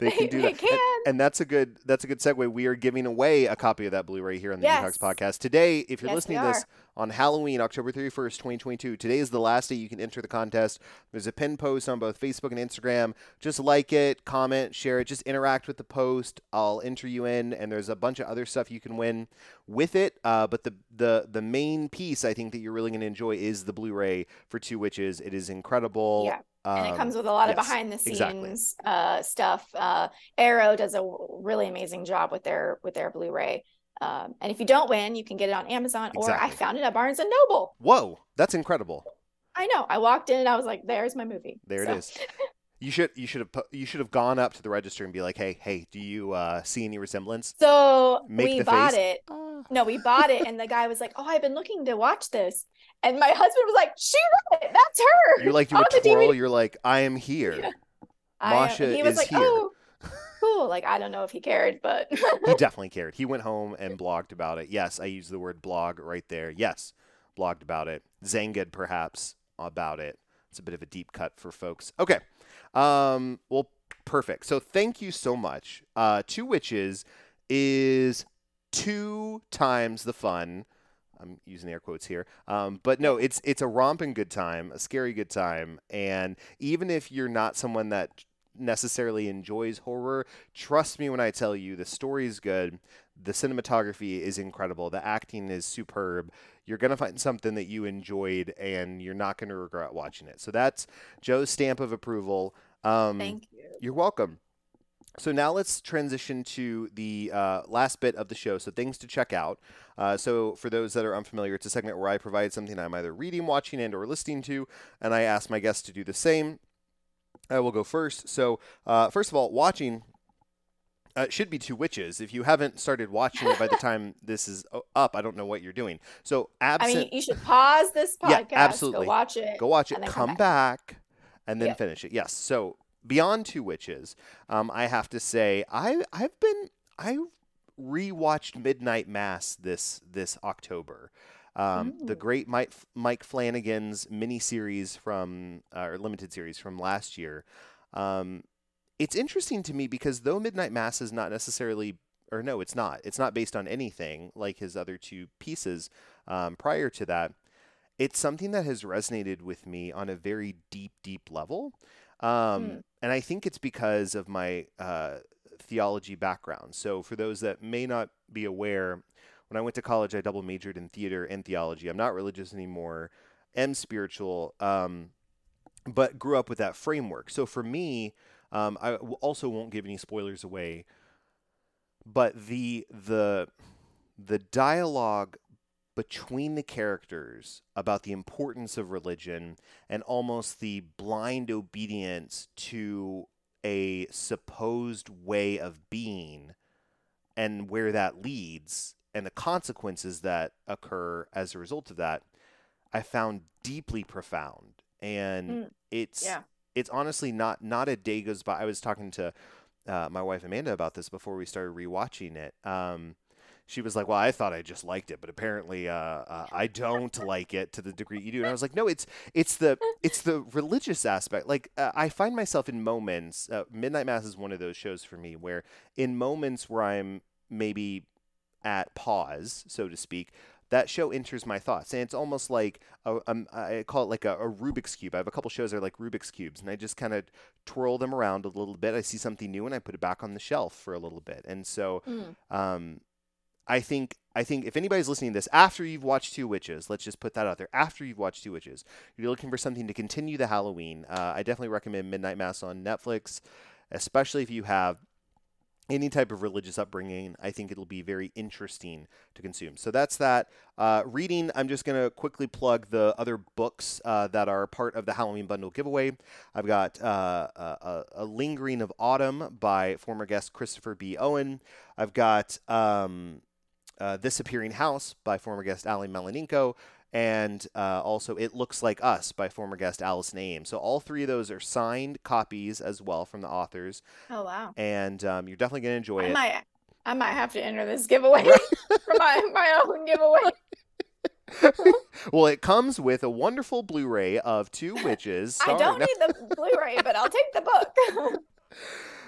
they can do they that. can. And, and that's a good that's a good segue. We are giving away a copy of that Blu-ray here on the Yes. Podcast today. If you're Yes, listening to this on Halloween, October 31st, 2022, today is the last day you can enter the contest. There's a pin post on both Facebook and Instagram. Just like it, comment, share it, just interact with the post. I'll enter you in, and there's a bunch of other stuff you can win with it. Uh, but the the the main piece I think that you're really going to enjoy is the Blu-ray for Two Witches. It is incredible. Yeah. And it Um, comes with a lot of behind the scenes exactly. uh, stuff. Uh, Arrow does a really amazing job with their with their Blu-ray. Um, and if you don't win, you can get it on Amazon or I found it at Barnes and Noble. Whoa, that's incredible. I know. I walked in and I was like, "There's my movie." There So- it is. You should you should have you should have gone up to the register and be like, hey hey, do you uh, see any resemblance? So Make we bought face. it. [SIGHS] No, we bought it, and the guy was like, "Oh, I've been looking to watch this," and my husband was like, "She wrote it. That's her." You're like do on the twirl. You're like, I am here. Yeah. I, Masha he was is like, here. "Oh, cool." Like I don't know if he cared, but [LAUGHS] he definitely cared. He went home and blogged about it. Yes, I used the word blog right there. Yes, blogged about it. Zanged perhaps about it. It's a bit of a deep cut for folks. Okay. Um, well, perfect. So thank you so much. Uh, Two Witches is two times the fun. I'm using air quotes here. Um, but no, it's it's a romping good time, a scary good time, and even if you're not someone that necessarily enjoys horror, trust me when I tell you the story is good, the cinematography is incredible, the acting is superb. You're gonna find something that you enjoyed, and you're not gonna regret watching it. So that's Joe's stamp of approval. Um, thank you. you're welcome. So now let's transition to the uh, last bit of the show. So things to check out. Uh, so for those that are unfamiliar, it's a segment where I provide something I'm either reading, watching, and or listening to, and I ask my guests to do the same. I will go first. So uh, first of all, watching. Uh, should be two witches. If you haven't started watching it by the [LAUGHS] time this is up, I don't know what you're doing. So I mean, you should pause this podcast. Yeah, absolutely. go watch it, go watch it, come come back, and then Yep. finish it. Yes. So beyond two witches, um, I have to say I I've been I rewatched Midnight Mass this this October. Um, the great Mike Mike Flanagan's miniseries from uh, or limited series from last year. Um, it's interesting to me because though Midnight Mass is not necessarily or no, it's not. It's not based on anything like his other two pieces um, prior to that it's something that has resonated with me on a very deep, deep level. Um, Hmm. And I think it's because of my uh, theology background. So, for those that may not be aware, when I went to college, I double majored in theater and theology. I'm not religious anymore, am spiritual, um, but grew up with that framework. So, for me, um, I w- also won't give any spoilers away, but the the the dialogue between the characters about the importance of religion and almost the blind obedience to a supposed way of being and where that leads and the consequences that occur as a result of that i found deeply profound. And Mm, it's yeah. it's honestly not not a day goes by. I was talking to uh, my wife amanda about this before we started rewatching it. Um, she was like, "Well, I thought I just liked it, but apparently uh, uh, I don't like it to the degree you do." And I was like, "No, it's it's the it's the religious aspect. Like uh, I find myself in moments. Uh, Midnight Mass is one of those shows for me where, in moments where I'm maybe at pause, so to speak." That show enters my thoughts, and it's almost like a, um, I call it like a, a Rubik's cube. I have a couple shows that are like Rubik's cubes, and I just kind of twirl them around a little bit. I see something new, and I put it back on the shelf for a little bit. And so, Mm. um, I think I think if anybody's listening to this after you've watched Two Witches, let's just put that out there. After you've watched Two Witches, you're looking for something to continue the Halloween. Uh, I definitely recommend Midnight Mass on Netflix, especially if you have any type of religious upbringing, I think it'll be very interesting to consume. So that's that. Uh, reading, I'm just going to quickly plug the other books uh, that are part of the Halloween Bundle giveaway. I've got uh, a, a, Lingering of Autumn by former guest Christopher B. Owen. I've got um, uh, This Appearing House by former guest Ali Melaninko and uh, also It Looks Like Us by former guest Alice Name. So all three of those are signed copies as well from the authors. Oh wow! And um, you're definitely going to enjoy I it. Might, I might have to enter this giveaway [LAUGHS] for my my own giveaway. [LAUGHS] well, it comes with a wonderful Blu-ray of Two [LAUGHS] Witches. I don't no. need the Blu-ray, but I'll take the book.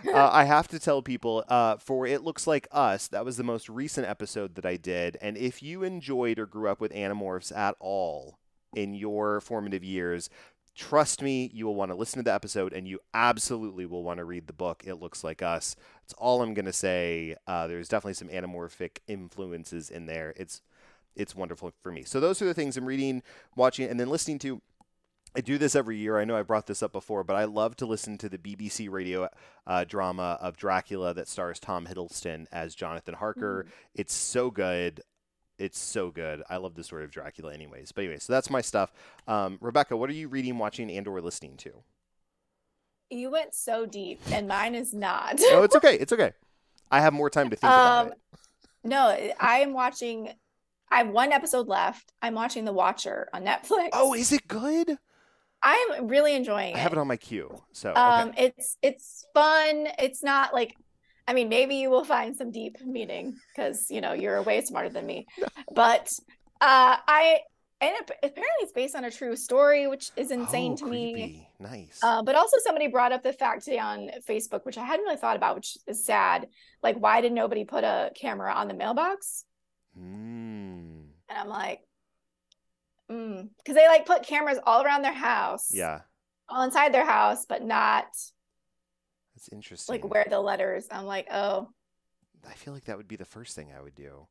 [LAUGHS] uh, I have to tell people uh, for It Looks Like Us, that was the most recent episode that I did. And if you enjoyed or grew up with Animorphs at all in your formative years, trust me, you will want to listen to the episode and you absolutely will want to read the book, It Looks Like Us. That's all I'm going to say. Uh, there's definitely some anamorphic influences in there. It's it's wonderful for me. So those are the things I'm reading, watching, and then listening to. I do this every year. I know I brought this up before, but I love to listen to the BBC radio uh, drama of Dracula that stars Tom Hiddleston as Jonathan Harker. Mm. It's so good. It's so good. I love the story of Dracula, anyways. But anyway, so that's my stuff. Um, Rebekah, what are you reading, watching, and/or listening to? You went so deep, and mine is not. no, it's okay. [LAUGHS] It's okay. I have more time to think um, about it. No, I am watching. I have one episode left. I'm watching The Watcher on Netflix. Oh, is it good? I'm really enjoying it. I have it on my queue. So um it's it's fun. It's not like I mean, maybe you will find some deep meaning because you know you're way smarter than me. but uh I and it, apparently it's based on a true story, which is insane oh, to creepy. me. Nice. Uh, but also somebody brought up the fact today on Facebook, which I hadn't really thought about, which is sad. Like, why did nobody put a camera on the mailbox? Mm. And I'm like, because mm. they like put cameras all around their house. Yeah. All inside their house, but not. That's interesting. Like where the letters. I'm like, oh. I feel like that would be the first thing I would do.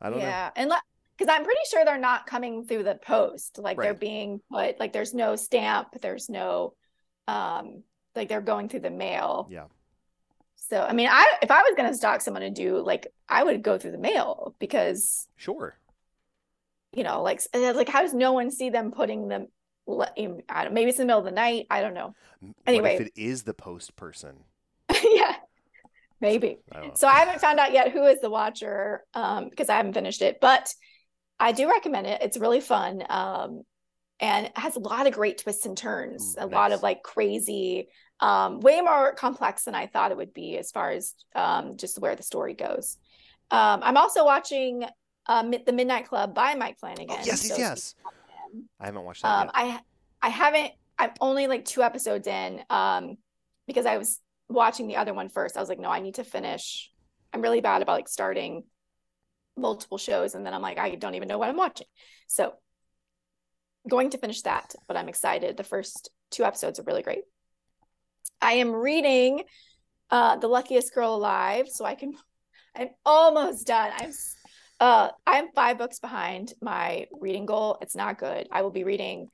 I don't yeah. know. Yeah, and because I'm pretty sure they're not coming through the post. Like right. they're being put. Like there's no stamp. There's no, um, like they're going through the mail. Yeah. So I mean, I if I was gonna stalk someone and do like I would go through the mail because sure you know, like like how does no one see them putting them? Maybe it's in the middle of the night. I don't know. Anyway, if it is the post person? [LAUGHS] yeah, maybe. I so I haven't found out yet who is the watcher um, because I haven't finished it, but I do recommend it. It's really fun. Um, and it has a lot of great twists and turns, Ooh, a nice. lot of like crazy, um, way more complex than I thought it would be as far as um, just where the story goes. Um, I'm also watching uh, The Midnight Club by Mike Flanagan. Oh, yes, yes, yes. I haven't watched that um, yet. I I haven't. I'm only like two episodes in um, because I was watching the other one first. I was like, no, I need to finish. I'm really bad about like starting multiple shows and then I'm like, I don't even know what I'm watching. So going to finish that, but I'm excited. The first two episodes are really great. I am reading uh The Luckiest Girl Alive, so I can [LAUGHS] I'm almost done. I'm uh, I'm five books behind my reading goal. It's not good. I will be reading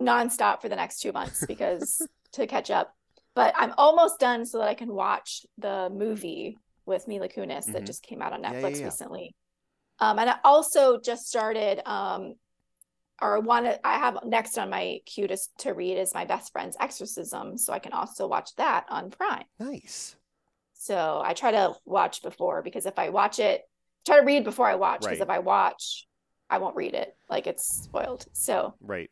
nonstop for the next two months because [LAUGHS] to catch up. But I'm almost done so that I can watch the movie with Mila Kunis mm-hmm. that just came out on Netflix yeah, yeah, yeah. recently. Um, and I also just started, um, or one I have next on my queue to, to read is my best friend's exorcism, so I can also watch that on Prime. Nice. So I try to watch before because if I watch it try to read before I watch because right. if I watch, I won't read it. Like it's spoiled. So right.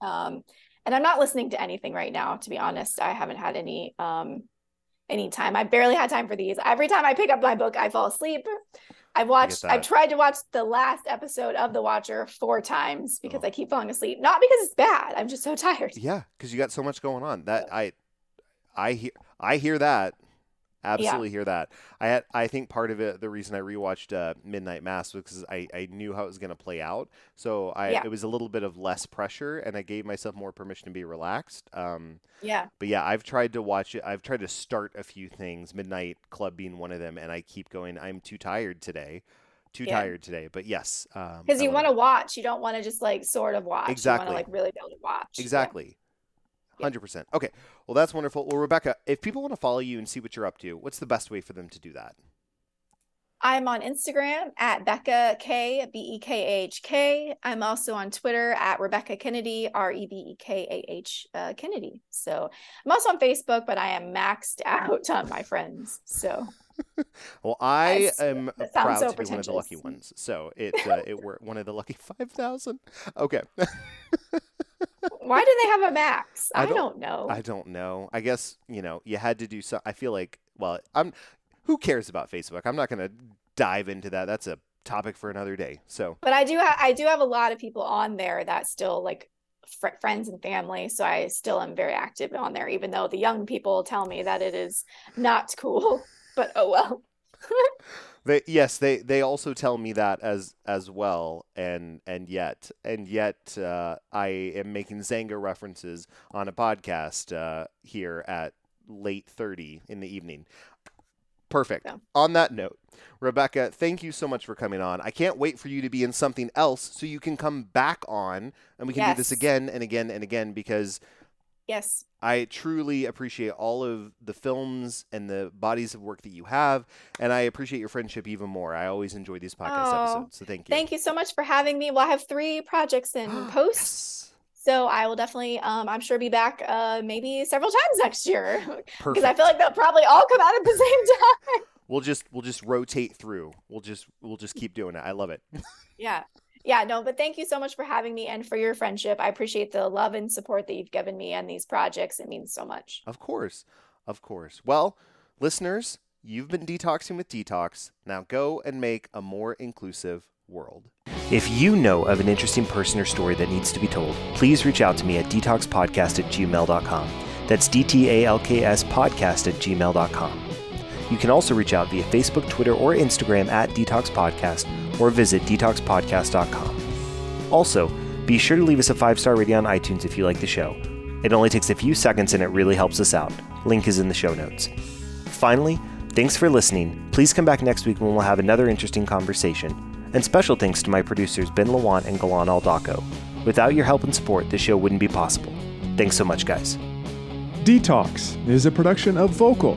Um, and I'm not listening to anything right now. To be honest, I haven't had any um any time. I barely had time for these. Every time I pick up my book, I fall asleep. I've watched. I've tried to watch the last episode of The Watcher four times because oh. I keep falling asleep. Not because it's bad. I'm just so [LAUGHS] tired. Yeah, because you got so much going on. That I, I hear. I hear that absolutely yeah. hear that. I had, I think part of it, the reason I rewatched uh, Midnight Mass was because I, I knew how it was going to play out, so I yeah. it was a little bit of less pressure, and I gave myself more permission to be relaxed. Um, yeah. But yeah, I've tried to watch it. I've tried to start a few things, Midnight Club being one of them, and I keep going. I'm too tired today. Too yeah. tired today, but yes, because um, you want to watch. You don't want to just like sort of watch. Exactly. You want to like really be able to watch. Exactly. Hundred percent. Okay. Well, that's wonderful. Well, Rebekah, if people want to follow you and see what you're up to, what's the best way for them to do that? I'm on Instagram at Bekah K B E K A H K. I'm also on Twitter at Rebekah Kennedy R E B E K A H uh, Kennedy. So I'm also on Facebook, but I am maxed out [LAUGHS] on my friends. So. [LAUGHS] well, I am proud so to be one of the lucky ones. So it [LAUGHS] uh, it were one of the lucky five thousand. Okay. Why do they have a max? I, I don't, don't, know. I don't know. I guess you know you had to do so. I feel like well, I'm. Who cares about Facebook? I'm not going to dive into that. That's a topic for another day. So, but I do. Ha- I do have a lot of people on there that still like fr- friends and family. So I still am very active on there, even though the young people tell me that it is not cool. [LAUGHS] But oh well. [LAUGHS] they yes they they also tell me that as as well and and yet and yet uh, I am making Xanga references on a podcast uh, here at late 30 in the evening. Perfect. Yeah. On that note, Rebekah, thank you so much for coming on. I can't wait for you to be in something else so you can come back on and we can yes. do this again and again and again because Yes. I truly appreciate all of the films and the bodies of work that you have, and I appreciate your friendship even more. I always enjoy these podcast oh, episodes, so thank you. Thank you so much for having me. Well, I have three projects in [GASPS] post. Yes. So I will definitely, um, I'm sure, be back uh, maybe several times next year [LAUGHS] because I feel like they'll probably all come out at the [LAUGHS] same time. We'll just we'll just rotate through. We'll just we'll just keep doing it. I love it. [LAUGHS] yeah yeah, no, but thank you so much for having me and for your friendship. I appreciate the love and support that you've given me and these projects. It means so much. Of course. Of course. Well, listeners, you've been detoxing with DTalks. Now go and make a more inclusive world. If you know of an interesting person or story that needs to be told, please reach out to me at dtalkspodcast at gmail.com. That's D T A L K S podcast at gmail.com. You can also reach out via Facebook, Twitter, or Instagram at DTalks Podcast or visit dtalkspodcast.com. Also, be sure to leave us a five star rating on iTunes if you like the show. It only takes a few seconds and it really helps us out. Link is in the show notes. Finally, thanks for listening. Please come back next week when we'll have another interesting conversation. And special thanks to my producers Ben Lawant and Galan Aldaco. Without your help and support, this show wouldn't be possible. Thanks so much, guys. DTalks is a production of Vokal